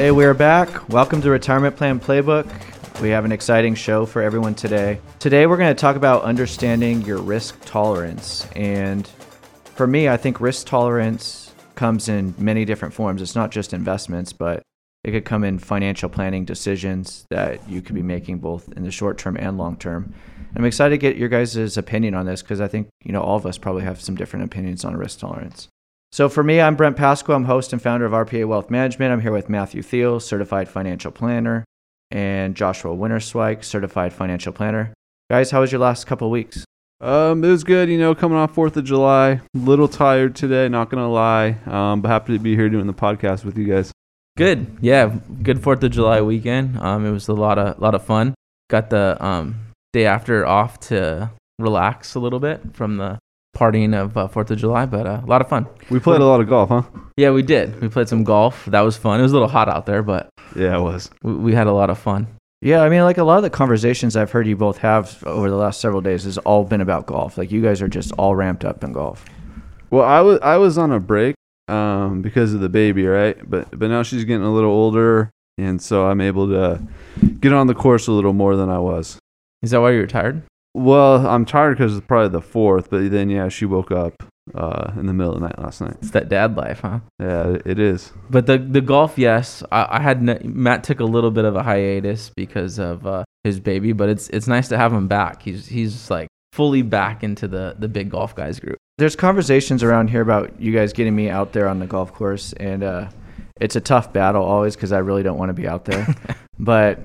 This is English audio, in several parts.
Hey, we're back. Welcome to Retirement Plan Playbook. We have an exciting show for everyone today. Today, we're going to talk about understanding your risk tolerance. And for me, I think risk tolerance comes in many different forms. It's not just investments, but it could come in financial planning decisions that you could be making both in the short term and long term. I'm excited to get your guys' opinion on this because I think you know all of us probably have some different opinions on risk tolerance. So for me, I'm Brent Pasqua. I'm host and founder of RPA Wealth Management. I'm here with Matthew Thiel, certified financial planner, and Joshua Winterswike, certified financial planner. Guys, how was your last couple of weeks? Um, it was good, you know, coming off Fourth of July. A little tired today, not gonna lie. Um, but happy to be here doing the podcast with you guys. Good, yeah, good Fourth of July weekend. Um, it was a lot of lot of fun. Got the um day after off to relax a little bit from the partying of uh, Fourth of July, but uh, a lot of fun. We played a lot of golf, huh? Yeah, we did. We played some golf. That was fun. It was a little hot out there, but Yeah, it was. we, we had a lot of fun. Yeah, I mean, like a lot of the conversations I've heard you both have over the last several days has all been about golf. Like you guys are just all ramped up in golf. Well, I was I was on a break um because of the baby, right? But but now she's getting a little older, and so I'm able to get on the course a little more than I was. Is that why you were tired? Well, I'm tired because it's probably the fourth, but then yeah, she woke up uh, in the middle of the night last night. It's that dad life, huh? Yeah, it is. But the the golf, yes, I, I had n- Matt took a little bit of a hiatus because of uh, his baby, but it's it's nice to have him back. He's he's like fully back into the the big golf guys group. There's conversations around here about you guys getting me out there on the golf course, and uh, it's a tough battle always because I really don't want to be out there. but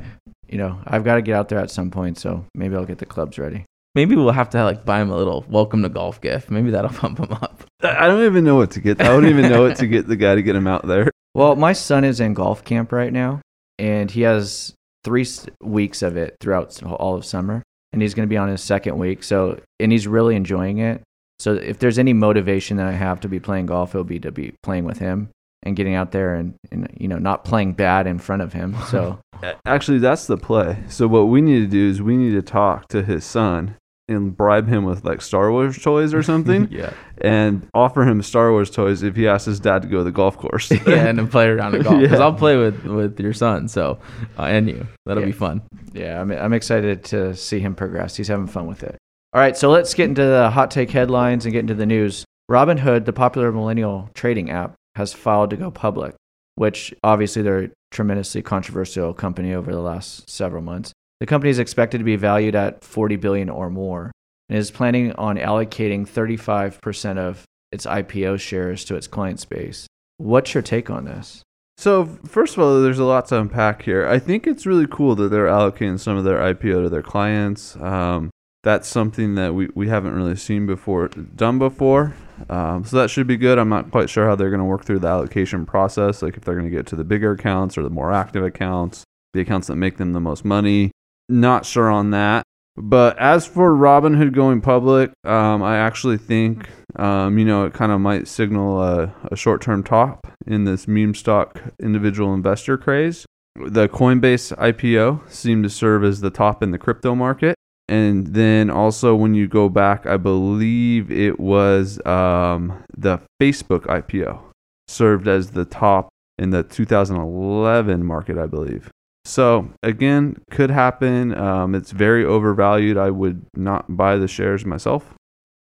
you know, I've got to get out there at some point, so maybe I'll get the clubs ready. Maybe we'll have to like buy him a little welcome to golf gift. Maybe that'll pump him up. I I don't even know what to get. I don't even know what to get the guy to get him out there. Well, my son is in golf camp right now, and he has three weeks of it throughout all of summer, and he's going to be on his second week. So, and he's really enjoying it. So, if there's any motivation that I have to be playing golf, it'll be to be playing with him and getting out there and, and you know not playing bad in front of him. So, Actually, that's the play. So what we need to do is we need to talk to his son and bribe him with like Star Wars toys or something, yeah, and offer him Star Wars toys if he asks his dad to go to the golf course. yeah, and then play around at golf because Yeah. I'll play with with your son. So uh, and you, that'll Yeah. be fun. yeah, I'm I'm excited to see him progress. He's having fun with it. All right, so let's get into the hot take headlines and get into the news. Robinhood, the popular millennial trading app, has filed to go public, which obviously they're a tremendously controversial company over the last several months. The company is expected to be valued at 40 billion or more and is planning on allocating 35% of its IPO shares to its client space. What's your take on this? So first of all, there's a lot to unpack here. I think it's really cool that they're allocating some of their IPO to their clients. Um, that's something that we, we haven't really seen before, done before. Um, so that should be good. I'm not quite sure how they're going to work through the allocation process, like if they're going to get to the bigger accounts or the more active accounts, the accounts that make them the most money. Not sure on that. But as for Robinhood going public, um, I actually think, um, you know, it kind of might signal a, a short term top in this meme stock individual investor craze. The Coinbase IPO seemed to serve as the top in the crypto market. And then also, when you go back, I believe it was um, the Facebook IPO served as the top in the 2011 market, I believe. So again, could happen. Um, it's very overvalued. I would not buy the shares myself.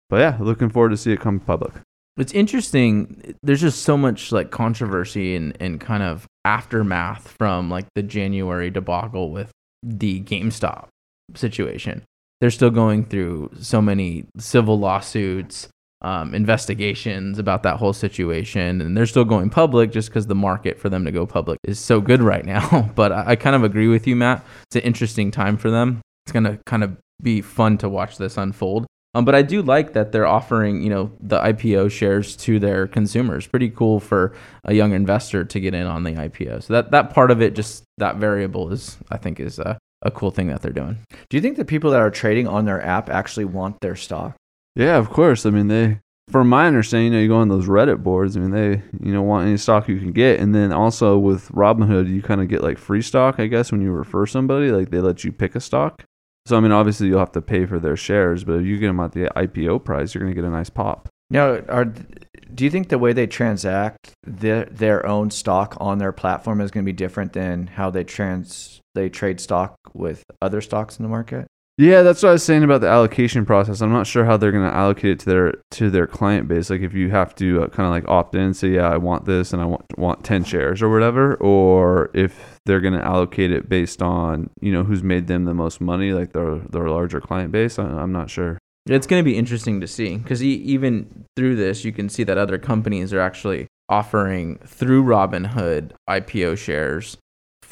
But yeah, looking forward to see it come public. It's interesting. There's just so much like controversy and, and kind of aftermath from like the January debacle with the GameStop situation. They're still going through so many civil lawsuits, um, investigations about that whole situation, and they're still going public just because the market for them to go public is so good right now. but I, I kind of agree with you, Matt. It's an interesting time for them. It's gonna kind of be fun to watch this unfold. Um, but I do like that they're offering, you know, the IPO shares to their consumers. Pretty cool for a young investor to get in on the IPO. So that that part of it, just that variable, is I think is a, a cool thing that they're doing. Do you think the people that are trading on their app actually want their stock? Yeah, of course. I mean, they, from my understanding, you know, you go on those Reddit boards. I mean, they, you know, want any stock you can get, and then also with Robinhood, you kind of get like free stock, I guess, when you refer somebody. Like they let you pick a stock. So I mean, obviously you'll have to pay for their shares, but if you get them at the IPO price, you're gonna get a nice pop. Now, are do you think the way they transact their their own stock on their platform is going to be different than how they trans they trade stock with other stocks in the market? Yeah, that's what I was saying about the allocation process. I'm not sure how they're going to allocate it to their to their client base. Like if you have to uh, kind of like opt in, say, yeah, I want this and I want want 10 shares or whatever, or if they're going to allocate it based on you know who's made them the most money, like their their larger client base. I, I'm not sure. It's going to be interesting to see because even through this, you can see that other companies are actually offering through Robinhood IPO shares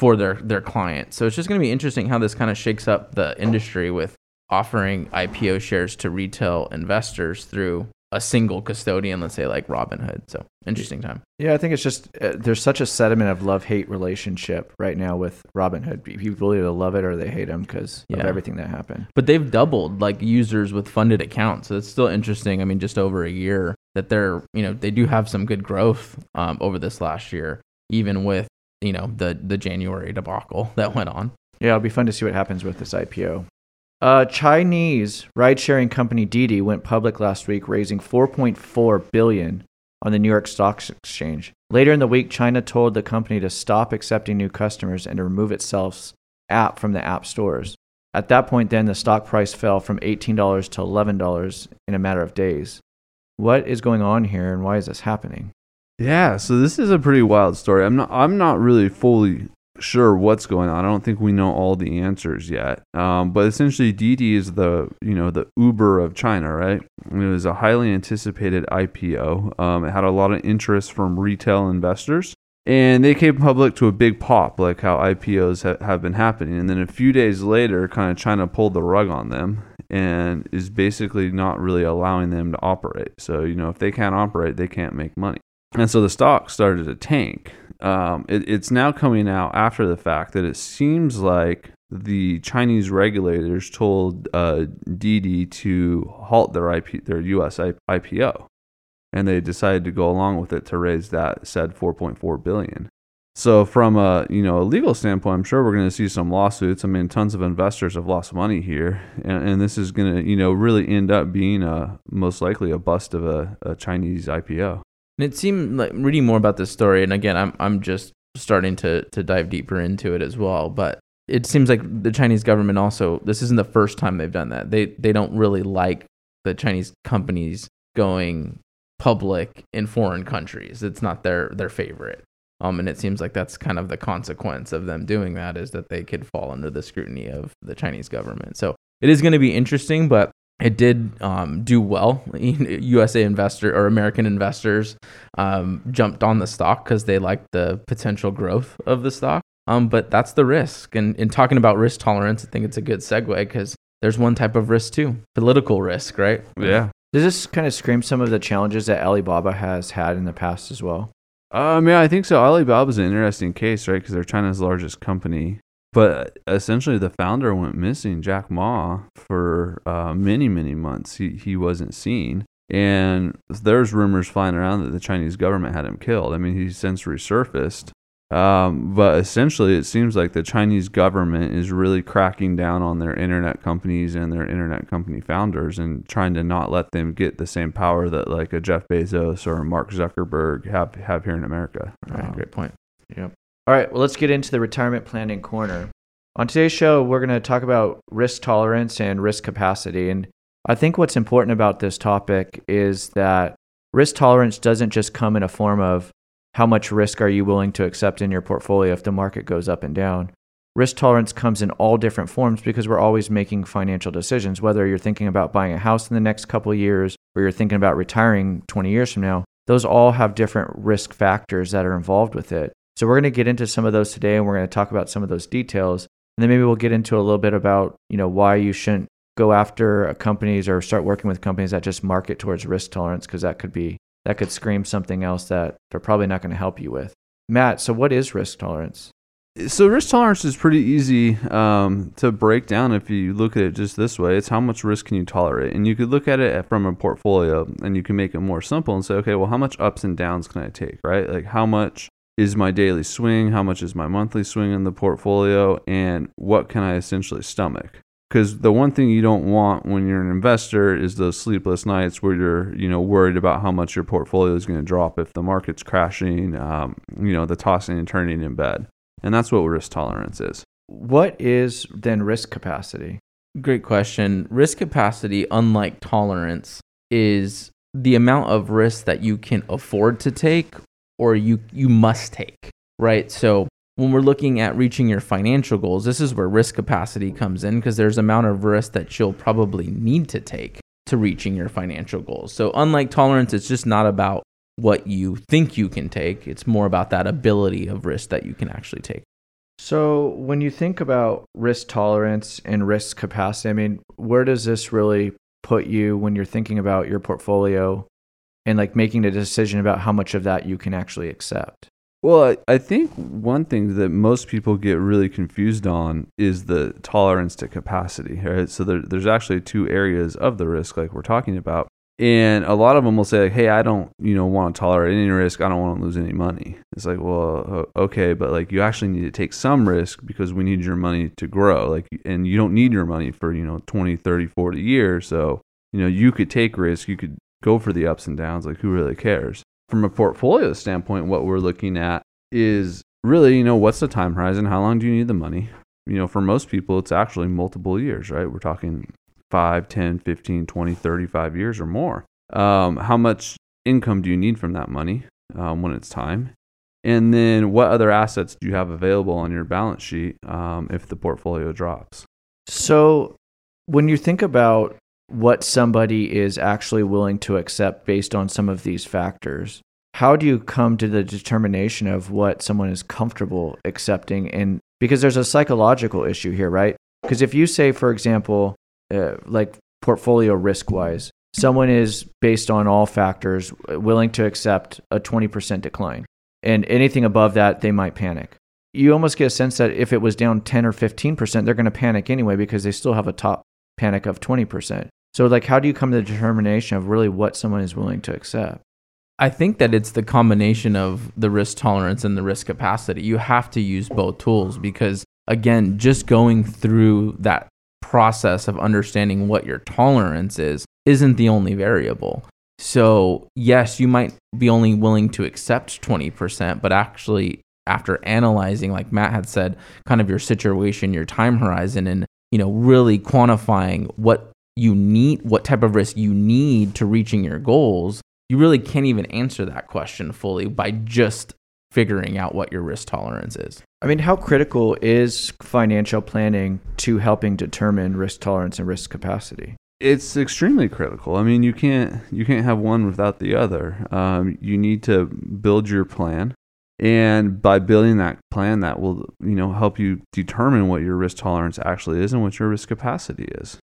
for their their clients. So it's just going to be interesting how this kind of shakes up the industry with offering IPO shares to retail investors through a single custodian, let's say like Robinhood. So interesting time. Yeah, I think it's just uh, there's such a sediment of love hate relationship right now with Robinhood. People either love it or they hate them because of everything that happened. But they've doubled like users with funded accounts. So it's still interesting. I mean, just over a year that they're, you know, they do have some good growth um, over this last year, even with, you know, the the January debacle that went on. Yeah, it'll be fun to see what happens with this IPO. Uh, Chinese ride-sharing company Didi went public last week, raising 4.4 billion on the New York Stock Exchange. Later in the week, China told the company to stop accepting new customers and to remove itself's app from the app stores. At that point, then the stock price fell from $18 to $11 in a matter of days. What is going on here, and why is this happening? Yeah, so this is a pretty wild story. I'm not I'm not really fully sure what's going on. I don't think we know all the answers yet. Um, but essentially, Didi is the you know the Uber of China, right? It was a highly anticipated IPO. Um, it had a lot of interest from retail investors, and they came public to a big pop, like how IPOs ha- have been happening. And then a few days later, kind of China pulled the rug on them and is basically not really allowing them to operate. So you know if they can't operate, they can't make money. And so the stock started to tank. Um, it, it's now coming out after the fact that it seems like the Chinese regulators told uh, Didi to halt their IP, their U.S. IPO, and they decided to go along with it to raise that said 4.4 billion. So from a you know a legal standpoint, I'm sure we're going to see some lawsuits. I mean, tons of investors have lost money here, and, and this is going to you know really end up being a most likely a bust of a, a Chinese IPO. And it seemed like reading more about this story, and again, I'm I'm just starting to to dive deeper into it as well. But it seems like the Chinese government also this isn't the first time they've done that. They they don't really like the Chinese companies going public in foreign countries. It's not their their favorite. Um, and it seems like that's kind of the consequence of them doing that is that they could fall under the scrutiny of the Chinese government. So it is going to be interesting, but it did um, do well. USA investor or American investors um, jumped on the stock because they liked the potential growth of the stock. Um, but that's the risk. And in talking about risk tolerance, I think it's a good segue because there's one type of risk too political risk, right? Yeah. Does this kind of scream some of the challenges that Alibaba has had in the past as well? Um, yeah, I think so. Alibaba's an interesting case, right? Because they're China's largest company. But essentially, the founder went missing, Jack Ma, for uh, many, many months. He, he wasn't seen. And there's rumors flying around that the Chinese government had him killed. I mean, he's since resurfaced. Um, but essentially, it seems like the Chinese government is really cracking down on their internet companies and their internet company founders and trying to not let them get the same power that like a Jeff Bezos or a Mark Zuckerberg have have here in America. Right, great point. Yep. All right, well, let's get into the retirement planning corner. On today's show, we're going to talk about risk tolerance and risk capacity. And I think what's important about this topic is that risk tolerance doesn't just come in a form of how much risk are you willing to accept in your portfolio if the market goes up and down. Risk tolerance comes in all different forms because we're always making financial decisions, whether you're thinking about buying a house in the next couple years or you're thinking about retiring 20 years from now. Those all have different risk factors that are involved with it. So we're going to get into some of those today and we're going to talk about some of those details. And then maybe we'll get into a little bit about, you know, why you shouldn't go after companies or start working with companies that just market towards risk tolerance because that could be that could scream something else that they're probably not going to help you with. Matt, so what is risk tolerance? So risk tolerance is pretty easy um, to break down if you look at it just this way. It's how much risk can you tolerate, and you could look at it from a portfolio, and you can make it more simple and say, okay, well, how much ups and downs can I take, right? Like how much is my daily swing, how much is my monthly swing in the portfolio, and what can I essentially stomach? because the one thing you don't want when you're an investor is those sleepless nights where you're you know worried about how much your portfolio is going to drop if the market's crashing um, you know the tossing and turning in bed and that's what risk tolerance is What is then risk capacity? Great question. Risk capacity, unlike tolerance, is the amount of risk that you can afford to take or you you must take, right? So when we're looking at reaching your financial goals, this is where risk capacity comes in because there's amount of risk that you'll probably need to take to reaching your financial goals. So unlike tolerance, it's just not about what you think you can take. It's more about that ability of risk that you can actually take. So, when you think about risk tolerance and risk capacity, I mean, where does this really put you when you're thinking about your portfolio and like making a decision about how much of that you can actually accept? Well, I, think one thing that most people get really confused on is the tolerance to capacity. Right? So there, there's actually two areas of the risk, like we're talking about, and a lot of them will say, like, "Hey, I don't, you know, want to tolerate any risk. I don't want to lose any money." It's like, well, okay, but like you actually need to take some risk because we need your money to grow. Like, and you don't need your money for you know 20, 30, 40 years. So you know you could take risk. You could go for the ups and downs. Like, who really cares? from a portfolio standpoint, what we're looking at is really, you know, what's the time horizon? How long do you need the money? You know, for most people, it's actually multiple years, right? We're talking 5, 10, 15, 20, 35 years or more. Um, how much income do you need from that money um, when it's time? And then what other assets do you have available on your balance sheet um, if the portfolio drops? So, when you think about what somebody is actually willing to accept based on some of these factors, how do you come to the determination of what someone is comfortable accepting? And because there's a psychological issue here, right? Because if you say, for example, uh, like portfolio risk wise, someone is based on all factors willing to accept a 20% decline, and anything above that, they might panic. You almost get a sense that if it was down 10 or 15%, they're going to panic anyway because they still have a top panic of 20%. So, like, how do you come to the determination of really what someone is willing to accept? I think that it's the combination of the risk tolerance and the risk capacity. You have to use both tools because, again, just going through that process of understanding what your tolerance is isn't the only variable. So, yes, you might be only willing to accept 20%, but actually, after analyzing, like Matt had said, kind of your situation, your time horizon, and you know, really quantifying what you need, what type of risk you need to reaching your goals, you really can't even answer that question fully by just figuring out what your risk tolerance is. I mean, how critical is financial planning to helping determine risk tolerance and risk capacity? it's extremely critical. I mean, you can't you can't have one without the other. Um, you need to build your plan, and by building that plan, that will you know help you determine what your risk tolerance actually is and what your risk capacity is.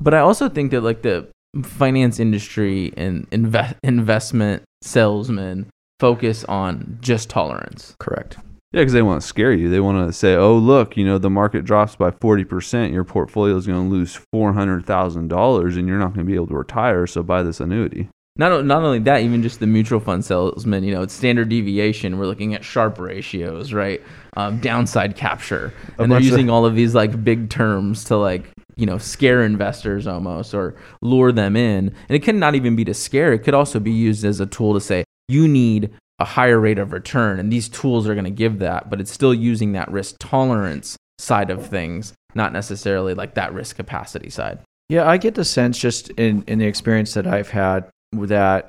But I also think that like the finance industry and inve- investment salesmen focus on just tolerance. Correct. Yeah, because they want to scare you. They want to say, "Oh, look, you know, the market drops by forty percent. Your portfolio is going to lose four hundred thousand dollars, and you're not going to be able to retire. So buy this annuity." Not, not only that, even just the mutual fund salesman, you know, it's standard deviation. We're looking at Sharpe ratios, right? Um, downside capture. And they're using all of these like big terms to like, you know, scare investors almost or lure them in. And it could not even be to scare. It could also be used as a tool to say, you need a higher rate of return. And these tools are going to give that, but it's still using that risk tolerance side of things, not necessarily like that risk capacity side. Yeah, I get the sense just in, in the experience that I've had that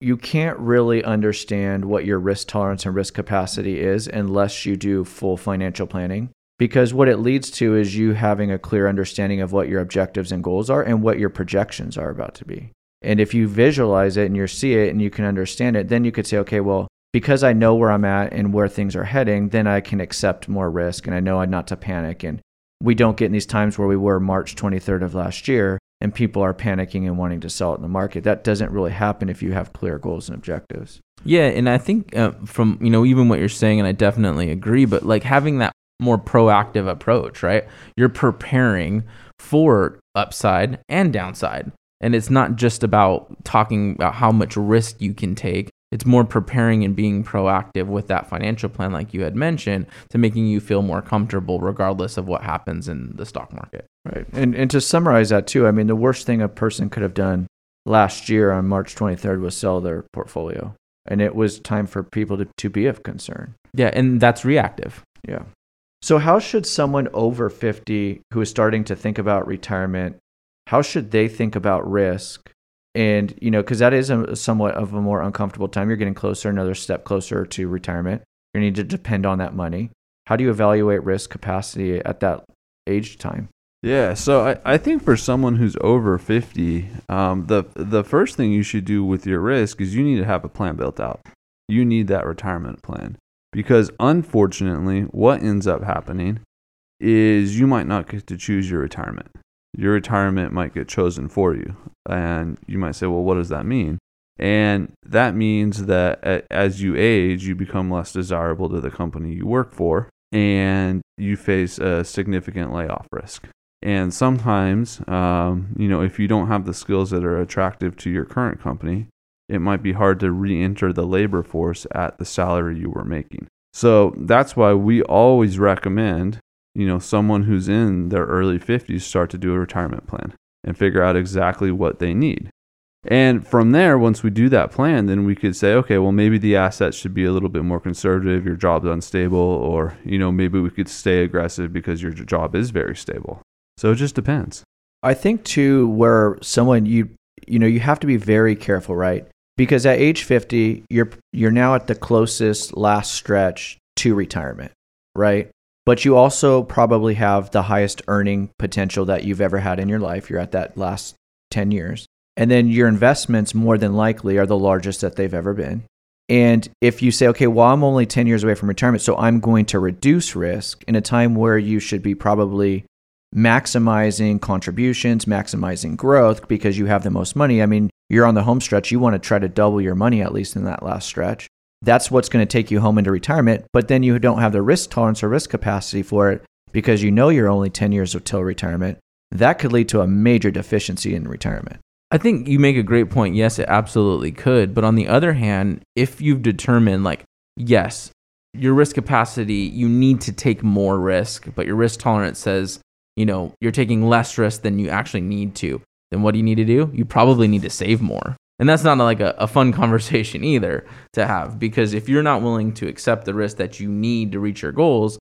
you can't really understand what your risk tolerance and risk capacity is unless you do full financial planning. Because what it leads to is you having a clear understanding of what your objectives and goals are and what your projections are about to be. And if you visualize it and you see it and you can understand it, then you could say, okay, well, because I know where I'm at and where things are heading, then I can accept more risk and I know not to panic. And we don't get in these times where we were March 23rd of last year and people are panicking and wanting to sell it in the market. That doesn't really happen if you have clear goals and objectives. Yeah, and I think uh, from you know even what you're saying, and I definitely agree. But like having that more proactive approach, right? You're preparing for upside and downside, and it's not just about talking about how much risk you can take. It's more preparing and being proactive with that financial plan, like you had mentioned, to making you feel more comfortable regardless of what happens in the stock market. Right. And and to summarize that too, I mean the worst thing a person could have done last year on March 23rd was sell their portfolio. And it was time for people to, to be of concern. Yeah, and that's reactive. Yeah. So how should someone over 50 who is starting to think about retirement, how should they think about risk? And, you know, because that is a, somewhat of a more uncomfortable time. You're getting closer, another step closer to retirement. You need to depend on that money. How do you evaluate risk capacity at that age time? Yeah, so I, I think for someone who's over 50, um, the the first thing you should do with your risk is you need to have a plan built out. You need that retirement plan because unfortunately, what ends up happening is you might not get to choose your retirement. Your retirement might get chosen for you, and you might say, "Well, what does that mean?" And that means that as you age, you become less desirable to the company you work for, and you face a significant layoff risk. And sometimes, um, you know, if you don't have the skills that are attractive to your current company, it might be hard to re enter the labor force at the salary you were making. So that's why we always recommend, you know, someone who's in their early 50s start to do a retirement plan and figure out exactly what they need. And from there, once we do that plan, then we could say, okay, well, maybe the assets should be a little bit more conservative. Your job's unstable, or, you know, maybe we could stay aggressive because your job is very stable. So it just depends. I think too, where someone you you know you have to be very careful, right? Because at age fifty, you're you're now at the closest last stretch to retirement, right? But you also probably have the highest earning potential that you've ever had in your life. You're at that last ten years, and then your investments more than likely are the largest that they've ever been. And if you say, okay, well, I'm only 10 years away from retirement, so I'm going to reduce risk in a time where you should be probably maximizing contributions, maximizing growth because you have the most money. I mean, you're on the home stretch, you want to try to double your money at least in that last stretch. That's what's going to take you home into retirement, but then you don't have the risk tolerance or risk capacity for it because you know you're only 10 years until retirement. That could lead to a major deficiency in retirement. I think you make a great point. Yes, it absolutely could. But on the other hand, if you've determined, like, yes, your risk capacity, you need to take more risk, but your risk tolerance says you know, you're taking less risk than you actually need to, then what do you need to do? You probably need to save more. And that's not like a, a fun conversation either to have because if you're not willing to accept the risk that you need to reach your goals,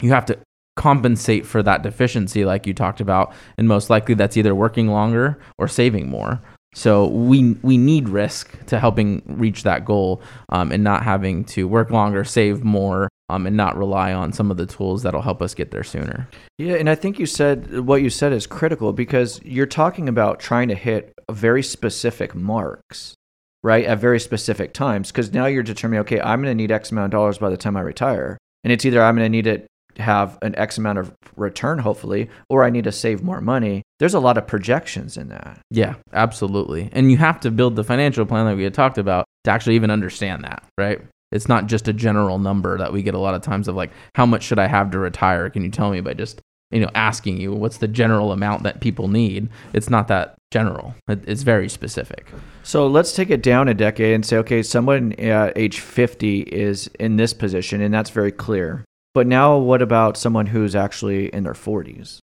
you have to compensate for that deficiency, like you talked about. And most likely that's either working longer or saving more. So we we need risk to helping reach that goal, um, and not having to work longer, save more, um, and not rely on some of the tools that'll help us get there sooner. Yeah, and I think you said what you said is critical because you're talking about trying to hit very specific marks, right, at very specific times. Because now you're determining, okay, I'm going to need X amount of dollars by the time I retire, and it's either I'm going to need it have an X amount of return, hopefully, or I need to save more money. There's a lot of projections in that. Yeah, absolutely. And you have to build the financial plan that we had talked about to actually even understand that, right? It's not just a general number that we get a lot of times of like, how much should I have to retire? Can you tell me by just, you know, asking you what's the general amount that people need? It's not that general. It's very specific. So let's take it down a decade and say, okay, someone at age 50 is in this position, and that's very clear. But now, what about someone who's actually in their 40s?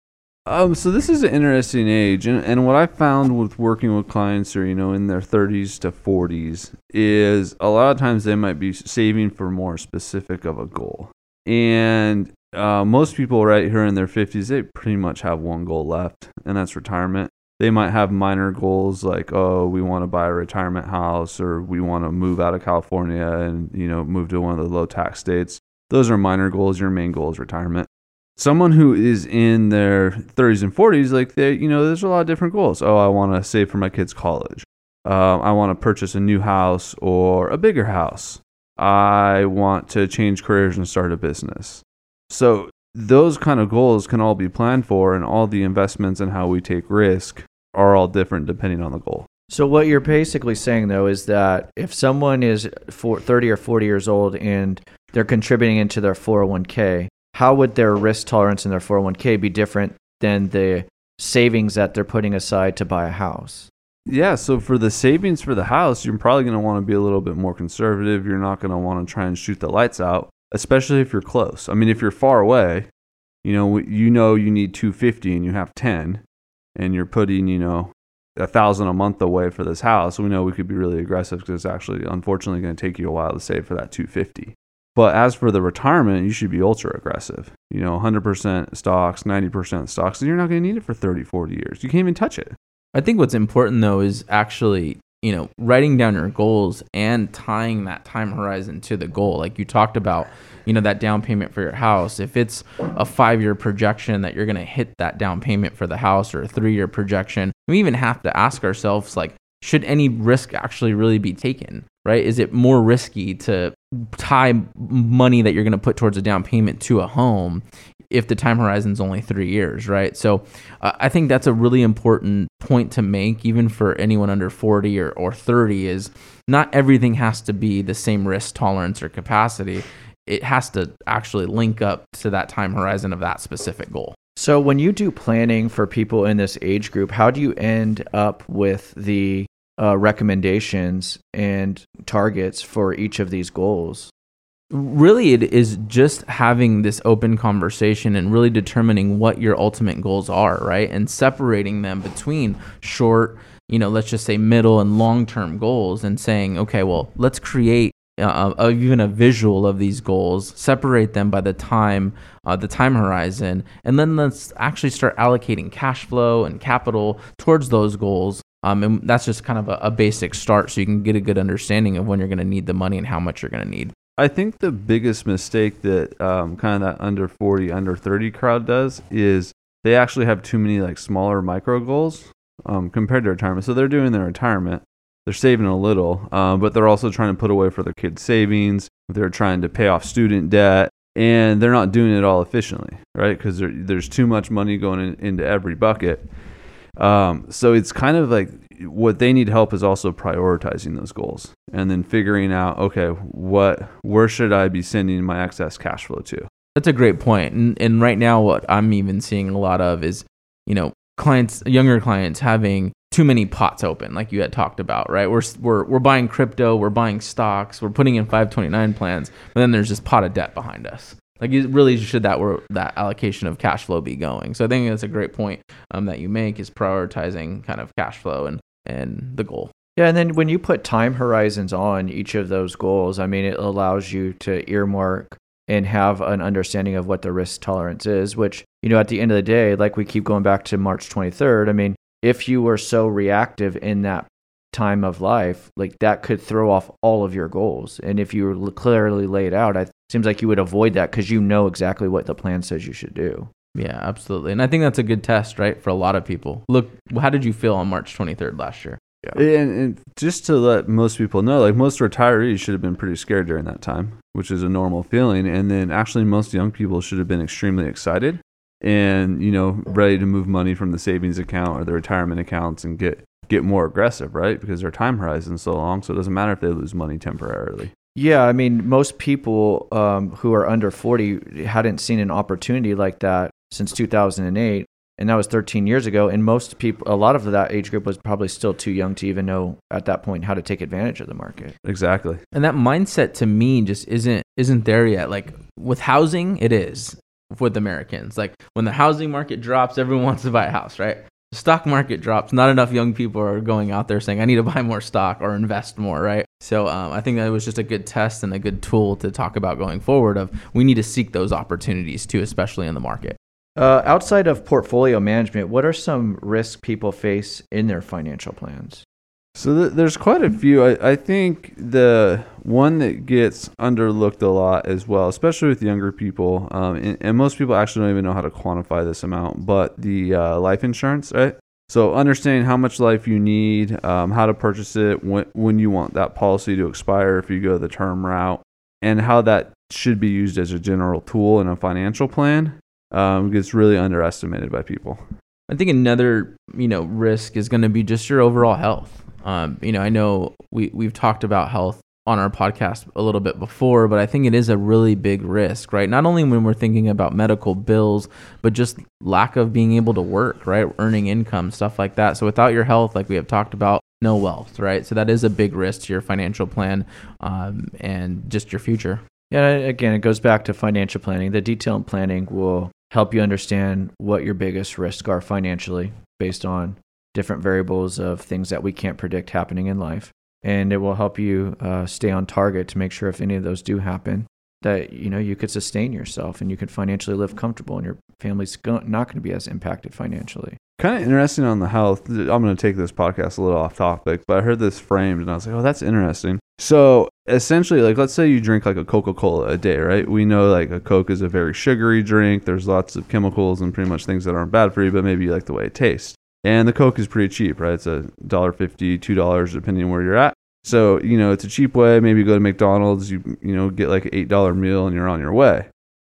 Um, so this is an interesting age, and, and what I found with working with clients who are you know in their 30s to 40s is a lot of times they might be saving for more specific of a goal, and uh, most people right here in their 50s they pretty much have one goal left, and that's retirement. They might have minor goals like oh we want to buy a retirement house or we want to move out of California and you know move to one of the low tax states. Those are minor goals. Your main goal is retirement someone who is in their 30s and 40s, like they, you know, there's a lot of different goals. Oh, I want to save for my kids' college. Um, I want to purchase a new house or a bigger house. I want to change careers and start a business. So those kind of goals can all be planned for, and all the investments and how we take risk are all different depending on the goal. So what you're basically saying though is that if someone is 30 or 40 years old and they're contributing into their 401k, how would their risk tolerance in their 401k be different than the savings that they're putting aside to buy a house? Yeah, so for the savings for the house, you're probably going to want to be a little bit more conservative. You're not going to want to try and shoot the lights out, especially if you're close. I mean, if you're far away, you know, you know you need 250 and you have 10 and you're putting, you know, a thousand a month away for this house, we know we could be really aggressive because it's actually unfortunately going to take you a while to save for that 250. But as for the retirement, you should be ultra aggressive. You know, 100% stocks, 90% stocks, and you're not going to need it for 30, 40 years. You can't even touch it. I think what's important though is actually, you know, writing down your goals and tying that time horizon to the goal. Like you talked about, you know, that down payment for your house. If it's a five year projection that you're going to hit that down payment for the house or a three year projection, we even have to ask ourselves, like, should any risk actually really be taken? Right? Is it more risky to tie money that you're going to put towards a down payment to a home if the time horizon is only three years, right? So uh, I think that's a really important point to make, even for anyone under 40 or, or 30, is not everything has to be the same risk tolerance or capacity. It has to actually link up to that time horizon of that specific goal. So when you do planning for people in this age group, how do you end up with the uh, recommendations and targets for each of these goals? really it is just having this open conversation and really determining what your ultimate goals are right and separating them between short you know let's just say middle and long term goals and saying okay well let's create uh, a, even a visual of these goals separate them by the time uh, the time horizon and then let's actually start allocating cash flow and capital towards those goals um, and that's just kind of a, a basic start so you can get a good understanding of when you're going to need the money and how much you're going to need I think the biggest mistake that um, kind of that under 40, under 30 crowd does is they actually have too many like smaller micro goals um, compared to retirement. So they're doing their retirement, they're saving a little, um, but they're also trying to put away for their kids' savings. They're trying to pay off student debt, and they're not doing it all efficiently, right? Because there's too much money going in, into every bucket. Um, so it's kind of like what they need help is also prioritizing those goals and then figuring out okay what where should i be sending my excess cash flow to? That's a great point. And, and right now what i'm even seeing a lot of is you know clients younger clients having too many pots open like you had talked about right? We're, we're, we're buying crypto we're buying stocks we're putting in 529 plans but then there's this pot of debt behind us like, you really should that where that allocation of cash flow be going? So I think that's a great point um, that you make is prioritizing kind of cash flow and and the goal. Yeah, and then when you put time horizons on each of those goals, I mean, it allows you to earmark and have an understanding of what the risk tolerance is, which, you know, at the end of the day, like we keep going back to March 23rd, I mean, if you were so reactive in that time of life, like that could throw off all of your goals. And if you were clearly laid out, it seems like you would avoid that because you know exactly what the plan says you should do. Yeah, absolutely. And I think that's a good test, right, for a lot of people. Look, how did you feel on March 23rd last year? Yeah. And, and just to let most people know, like most retirees should have been pretty scared during that time, which is a normal feeling. And then actually, most young people should have been extremely excited and, you know, ready to move money from the savings account or the retirement accounts and get get more aggressive, right? Because their time horizon is so long, so it doesn't matter if they lose money temporarily. Yeah, I mean, most people um, who are under 40 hadn't seen an opportunity like that since 2008, and that was 13 years ago. And most people, a lot of that age group was probably still too young to even know at that point how to take advantage of the market. Exactly. And that mindset to me just isn't isn't there yet. Like with housing, it is with Americans. Like when the housing market drops, everyone wants to buy a house, right? Stock market drops, not enough young people are going out there saying, I need to buy more stock or invest more, right? So um, I think that was just a good test and a good tool to talk about going forward of we need to seek those opportunities too, especially in the market. Uh, outside of portfolio management, what are some risks people face in their financial plans? So th- there's quite a few. I, I think the one that gets underlooked a lot as well, especially with younger people, um, and, and, most people actually don't even know how to quantify this amount, but the uh, life insurance, right? So understanding how much life you need, um, how to purchase it, when, when you want that policy to expire if you go the term route, and how that should be used as a general tool in a financial plan um, gets really underestimated by people. I think another you know risk is going to be just your overall health. Um, you know, I know we we've talked about health on our podcast a little bit before, but I think it is a really big risk, right? Not only when we're thinking about medical bills, but just lack of being able to work, right? Earning income, stuff like that. So without your health, like we have talked about, no wealth, right? So that is a big risk to your financial plan um, and just your future. Yeah, again, it goes back to financial planning. The detailed planning will help you understand what your biggest risks are financially based on different variables of things that we can't predict happening in life. And it will help you uh, stay on target to make sure if any of those do happen that you know you could sustain yourself and you could financially live comfortable and your family's not going to be as impacted financially. Kind of interesting on the health i'm going to take this podcast a little off topic but i heard this framed and i was like oh that's interesting. So essentially like let's say you drink like a coca-cola a day right? We know like a coke is a very sugary drink. There's lots of chemicals and pretty much things that aren't bad for you but maybe you like the way it tastes and the Coke is pretty cheap, right? It's a dollar fifty, two dollars, depending on where you're at. So you know it's a cheap way. Maybe you go to McDonald's, you you know get like an eight dollar meal, and you're on your way.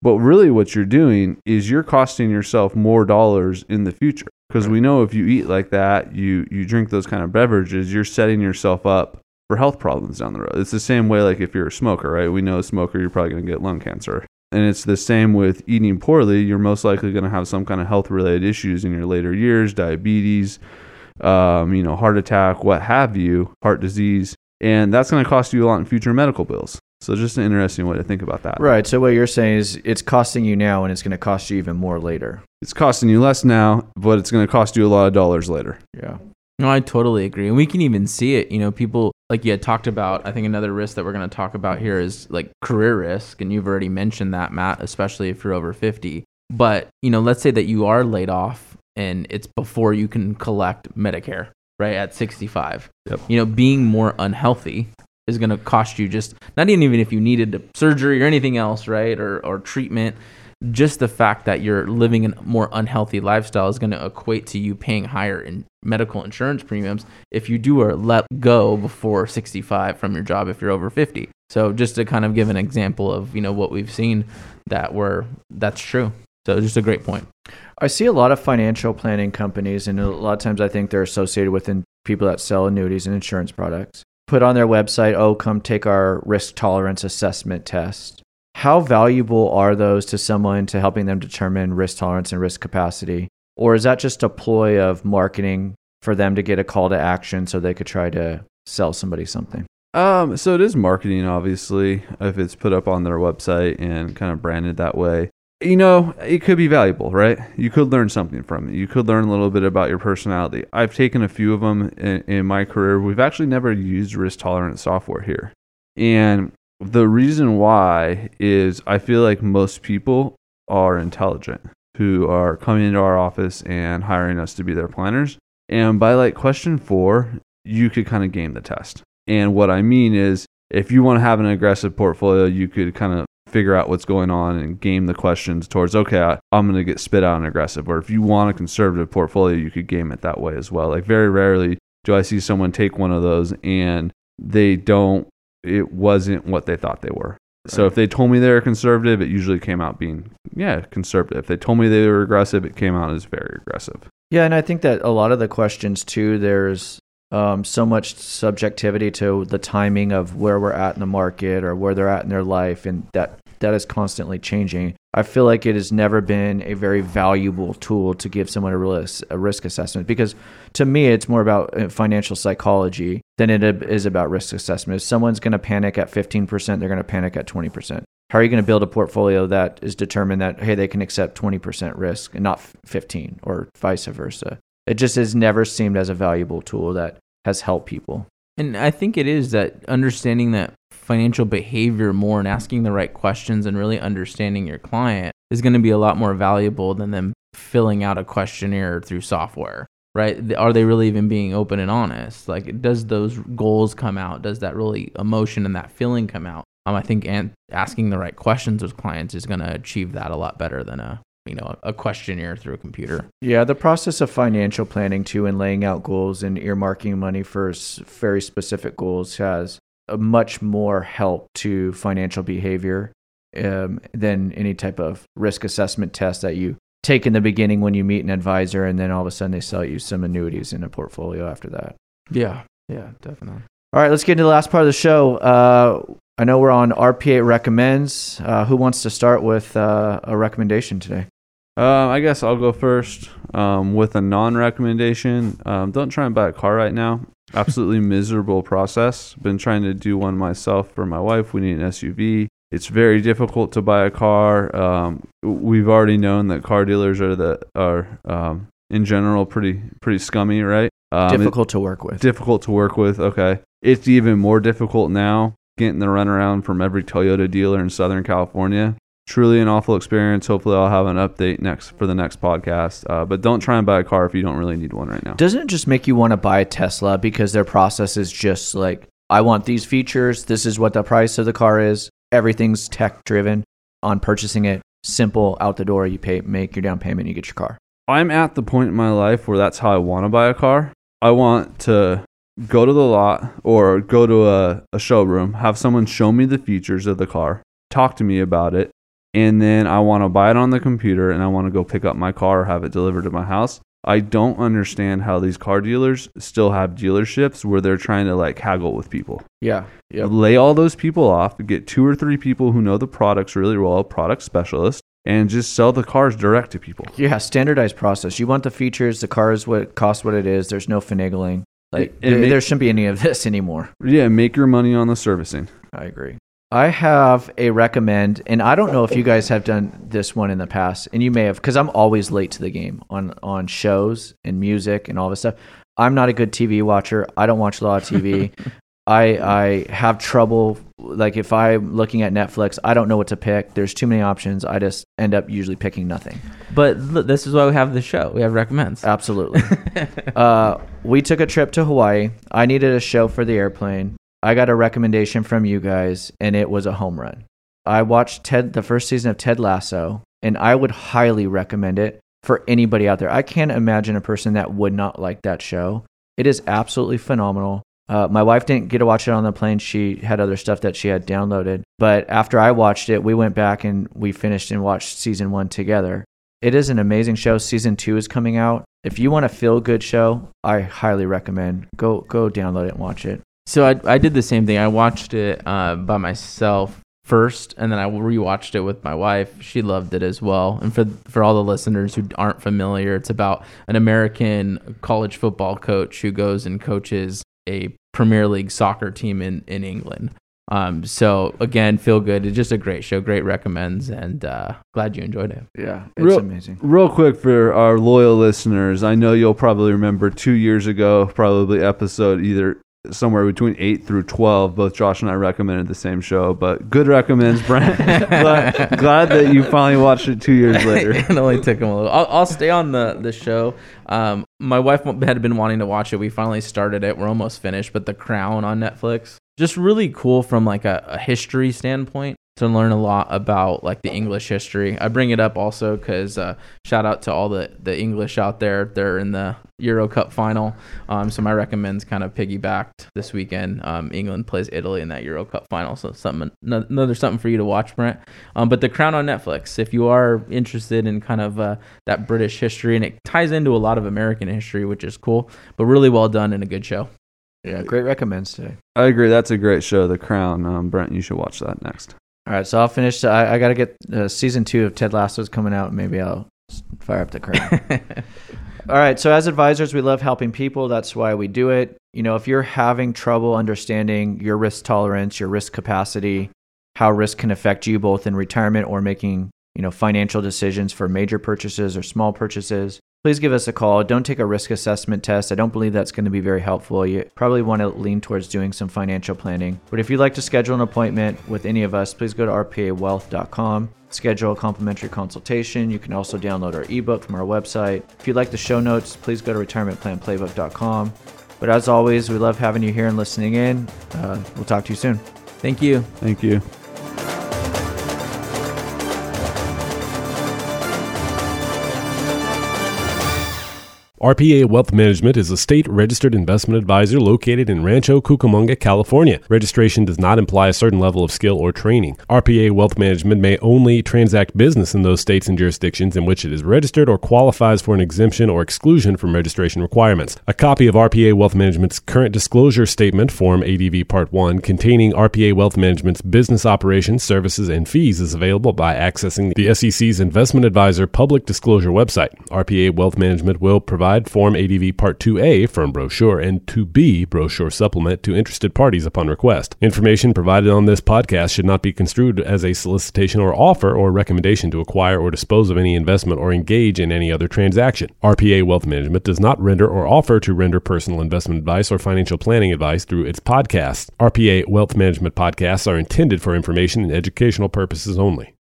But really, what you're doing is you're costing yourself more dollars in the future because we know if you eat like that, you you drink those kind of beverages, you're setting yourself up for health problems down the road. It's the same way like if you're a smoker, right? We know a smoker, you're probably going to get lung cancer. And it's the same with eating poorly. You're most likely going to have some kind of health related issues in your later years, diabetes, um, you know, heart attack, what have you, heart disease. And that's going to cost you a lot in future medical bills. So just an interesting way to think about that. Right. So what you're saying is it's costing you now and it's going to cost you even more later. It's costing you less now, but it's going to cost you a lot of dollars later. Yeah. No, I totally agree. And we can even see it. You know, people like you had talked about, I think another risk that we're going to talk about here is like career risk. And you've already mentioned that, Matt, especially if you're over 50. But, you know, let's say that you are laid off and it's before you can collect Medicare, right? At 65. Yep. You know, being more unhealthy is going to cost you just not even if you needed surgery or anything else, right? Or, or treatment just the fact that you're living a more unhealthy lifestyle is going to equate to you paying higher in medical insurance premiums if you do or let go before 65 from your job if you're over 50. So just to kind of give an example of you know what we've seen that were that's true. So just a great point. I see a lot of financial planning companies, and a lot of times I think they're associated with people that sell annuities and insurance products. Put on their website, oh, come take our risk tolerance assessment test how valuable are those to someone to helping them determine risk tolerance and risk capacity? Or is that just a ploy of marketing for them to get a call to action so they could try to sell somebody something? Um, so it is marketing, obviously, if it's put up on their website and kind of branded that way. You know, it could be valuable, right? You could learn something from it. You could learn a little bit about your personality. I've taken a few of them in, in my career. We've actually never used risk tolerance software here. And the reason why is I feel like most people are intelligent who are coming into our office and hiring us to be their planners. And by like question four, you could kind of game the test. And what I mean is, if you want to have an aggressive portfolio, you could kind of figure out what's going on and game the questions towards, okay, I, am going to get spit out and aggressive. Or if you want a conservative portfolio, you could game it that way as well. Like, very rarely do I see someone take one of those and they don't it wasn't what they thought they were. Right. So if they told me they were conservative, it usually came out being yeah conservative. If they told me they were aggressive, it came out as very aggressive. Yeah, and I think that a lot of the questions too, there's um, so much subjectivity to the timing of where we're at in the market or where they're at in their life, and that that is constantly changing. I feel like it has never been a very valuable tool to give someone a risk, a risk assessment because to me, it's more about uh, financial psychology than it is about risk assessment. If someone's going to panic at 15%, they're going to panic at 20%. How are you going to build a portfolio that is determined that, hey, they can accept 20% risk and not 15 or vice versa? It just has never seemed as a valuable tool that has helped people. And I think it is that understanding that financial behavior more and asking the right questions and really understanding your client is going to be a lot more valuable than them filling out a questionnaire through software right? Are they really even being open and honest? Like does those goals come out? Does that really emotion and that feeling come out? Um, i think and asking the right questions with clients is going to achieve that a lot better than a you know a questionnaire through a computer. Yeah the process of financial planning too and laying out goals and earmarking money for very specific goals has much more help to financial behavior um, than any type of risk assessment test that you take in the beginning when you meet an advisor and then all of a sudden they sell you some annuities in a portfolio after that yeah yeah definitely All right, let's get into the last part of the show. Uh, I know we're on RPA recommends. Uh, who wants to start with uh, a recommendation today? Uh, I guess I'll go first um, with a non-recommendation. Um, don't try and buy a car right now. Absolutely miserable process. Been trying to do one myself for my wife. We need an SUV. It's very difficult to buy a car. Um, we've already known that car dealers are the are um, in general pretty pretty scummy, right? Um, it- Difficult to work with. difficult to work with. Okay. It's even more difficult now getting the runaround from every Toyota dealer in Southern California. Truly an awful experience. Hopefully, I'll have an update next for the next podcast. Uh, but don't try and buy a car if you don't really need one right now. Doesn't it just make you want to buy a Tesla because their process is just like, I want these features. This is what the price of the car is. Everything's tech driven on purchasing it. Simple out the door. You pay, make your down payment, you get your car. I'm at the point in my life where that's how I want to buy a car. I want to go to the lot or go to a, a showroom, have someone show me the features of the car, talk to me about it, and then I want to buy it on the computer and I want to go pick up my car or have it delivered to my house. I don't understand how these car dealers still have dealerships where they're trying to like haggle with people. Yeah. Yep. Lay all those people off, get two or three people who know the products really well, product specialists, and just sell the cars direct to people. Yeah, standardized process. You want the features, the car is what costs what it is. There's no finagling. Like It- it there, make- there shouldn't be any of this anymore. Yeah, make your money on the servicing. I agree. I have a recommend, and I don't know if you guys have done this one in the past, and you may have, because I'm always late to the game on on shows and music and all this stuff. I'm not a good TV watcher. I don't watch a lot of TV. I I have trouble like if I'm looking at Netflix, I don't know what to pick. There's too many options. I just end up usually picking nothing. But look, this is why we have the show. We have recommends. Absolutely. uh, we took a trip to Hawaii. I needed a show for the airplane. I got a recommendation from you guys, and it was a home run. I watched Ted, the first season of Ted Lasso, and I would highly recommend it for anybody out there. I can't imagine a person that would not like that show. It is absolutely phenomenal. Uh, my wife didn't get to watch it on the plane. She had other stuff that she had downloaded. But after I watched it, we went back and we finished and watched season one together. It is an amazing show. Season two is coming out. If you want a feel good show, I highly recommend go go download it and watch it. So I, I did the same thing. I watched it uh, by myself first, and then I rewatched it with my wife. She loved it as well. And for for all the listeners who aren't familiar, it's about an American college football coach who goes and coaches a Premier League soccer team in in England. Um, so again, feel good. It's just a great show. Great recommends, and uh, glad you enjoyed it. Yeah, it's Real- amazing. Real quick for our loyal listeners, I know you'll probably remember two years ago, probably episode either somewhere between 8 through 12 both josh and i recommended the same show but good recommends brent glad, glad that you finally watched it two years later it only took him a little. I'll, I'll stay on the the show. Um, my wife had been wanting to watch it. We finally started it. We're almost finished. But The Crown on Netflix, just really cool from like a, a history standpoint to learn a lot about like the English history. I bring it up also because uh, shout out to all the the English out there. They're in the Euro Cup final. Um, so my recommends kind of piggybacked this weekend. Um, England plays Italy in that Euro Cup final. So something another something for you to watch, Brent. Um, but The Crown on Netflix, if you are interested in kind of uh, that British history, and it ties into a lot of American history, which is cool, but really well done and a good show. Yeah, great recommends today. i agree that's a great show the crown um, brent you should watch that next All right, so I'll finish. I, I got to get uh, season two of Ted Lasso's coming out. Maybe I'll fire up the crown. All right, so as advisors, we love helping people. That's why we do it. You know, if you're having trouble understanding your risk tolerance, your risk capacity, how risk can affect you both in retirement or making, you know, financial decisions for major purchases or small purchases, please give us a call. Don't take a risk assessment test. I don't believe that's going to be very helpful. You probably want to lean towards doing some financial planning. But if you'd like to schedule an appointment with any of us, please go to rpawealth.com. Schedule a complimentary consultation. You can also download our ebook from our website. If you'd like the show notes, please go to retirementplanplaybook.com. But as always, we love having you here and listening in. Uh, we'll talk to you soon. Thank you. thank you RPA Wealth Management is a state registered investment advisor located in Rancho Cucamonga, California. Registration does not imply a certain level of skill or training. RPA Wealth Management may only transact business in those states and jurisdictions in which it is registered or qualifies for an exemption or exclusion from registration requirements. A copy of RPA Wealth Management's current disclosure statement, Form ADV Part 1, containing RPA Wealth Management's business operations, services, and fees is available by accessing the SEC's Investment Advisor public disclosure website. RPA Wealth Management will provide Form ADV Part 2A firm brochure and 2B brochure supplement to interested parties upon request. Information provided on this podcast should not be construed as a solicitation or offer or recommendation to acquire or dispose of any investment or engage in any other transaction. RPA Wealth Management does not render or offer to render personal investment advice or financial planning advice through its podcasts. RPA Wealth Management podcasts are intended for information and educational purposes only.